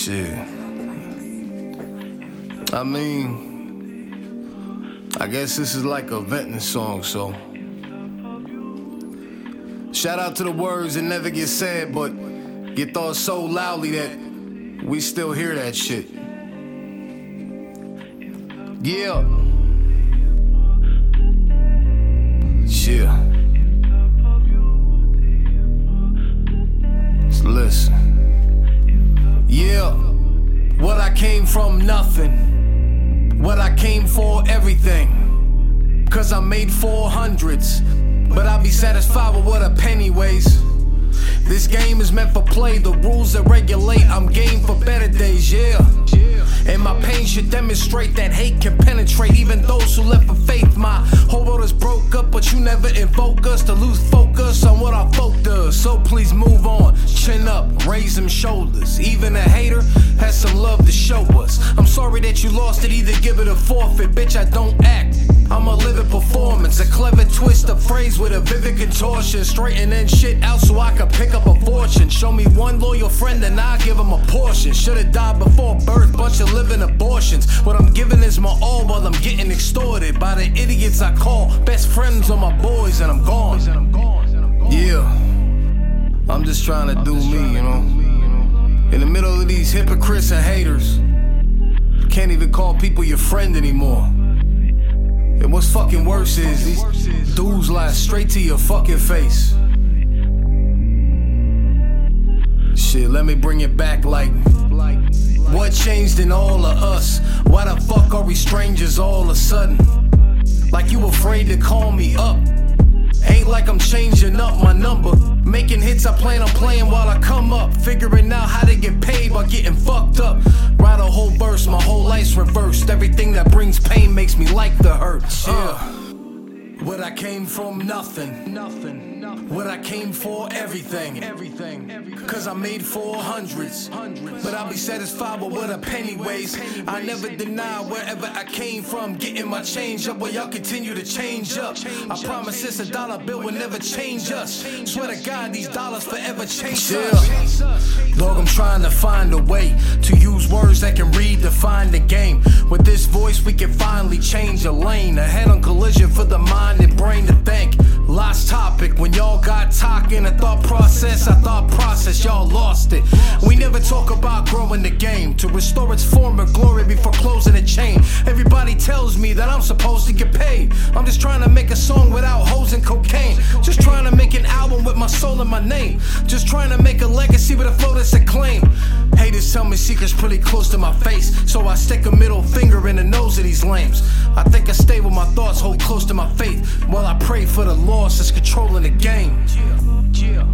Shit. I mean, I guess this is like a venting song, so. Shout out to the words that never get said, but get thought so loudly that we still hear that shit. Yeah. Everything. Cause I made four hundreds. But I'll be satisfied with what a penny weighs. This game is meant for play, the rules that regulate. I'm game for better days, yeah. And my pain should demonstrate that hate can penetrate even those who left for faith. My whole world is broke up, but you never invoke us to lose focus on what our folk does. So please move on, chin up, raise them shoulders. Even a hater has some love to show us. I'm sorry that you lost it, either give it a forfeit. Bitch, I don't act. I'm a living performance, a clever twist of phrase with a vivid contortion. Straightening shit out so I could pick up a fortune. Show me one loyal friend and I'll give him a portion. Should've died before birth, bunch of living abortions. What I'm giving is my all while I'm getting extorted by the idiots I call best friends of my boys, and I'm gone. Yeah, I'm just trying to do me, you know. In the middle of these hypocrites and haters, can't even call people your friend anymore. And what's fucking worse is these dudes lie straight to your fucking face. Shit, let me bring it back like. What changed in all of us? Why the fuck are we strangers all of a sudden? Like you afraid to call me up. Ain't like I'm changing up my number. Making hits, I plan on playing while I come up. Figuring out how to get paid by getting fucked up. Write a whole verse, my whole life's reversed. Everything that brings pain makes me like the hurt. Yeah. What I came from, nothing. Nothing. What I came for, everything. Everything. Cause I made four hundreds. But I'll be satisfied with what a penny weighs. I never deny wherever I came from. Getting my change up while y'all continue to change up. I promise this a dollar bill will never change us. Swear to God, these dollars forever change us. Dog, I'm trying to find a way to use words that can redefine the game. With this voice, we can finally change a lane. A head on collision process, I thought process, y'all lost it. We never talk about growing the game to restore its former glory before closing the chain. Everybody tells me that I'm supposed to get paid. I'm just trying to make a song without hoes and cocaine. Just trying to make an album with my soul and my name. Just trying to make a legacy with a flow that's acclaimed. Haters tell me secrets pretty close to my face, so I stick a middle finger in the nose of these lames. I think I stay with my thoughts, hold close to my faith while I pray for the loss that's controlling the game. Yeah, yeah.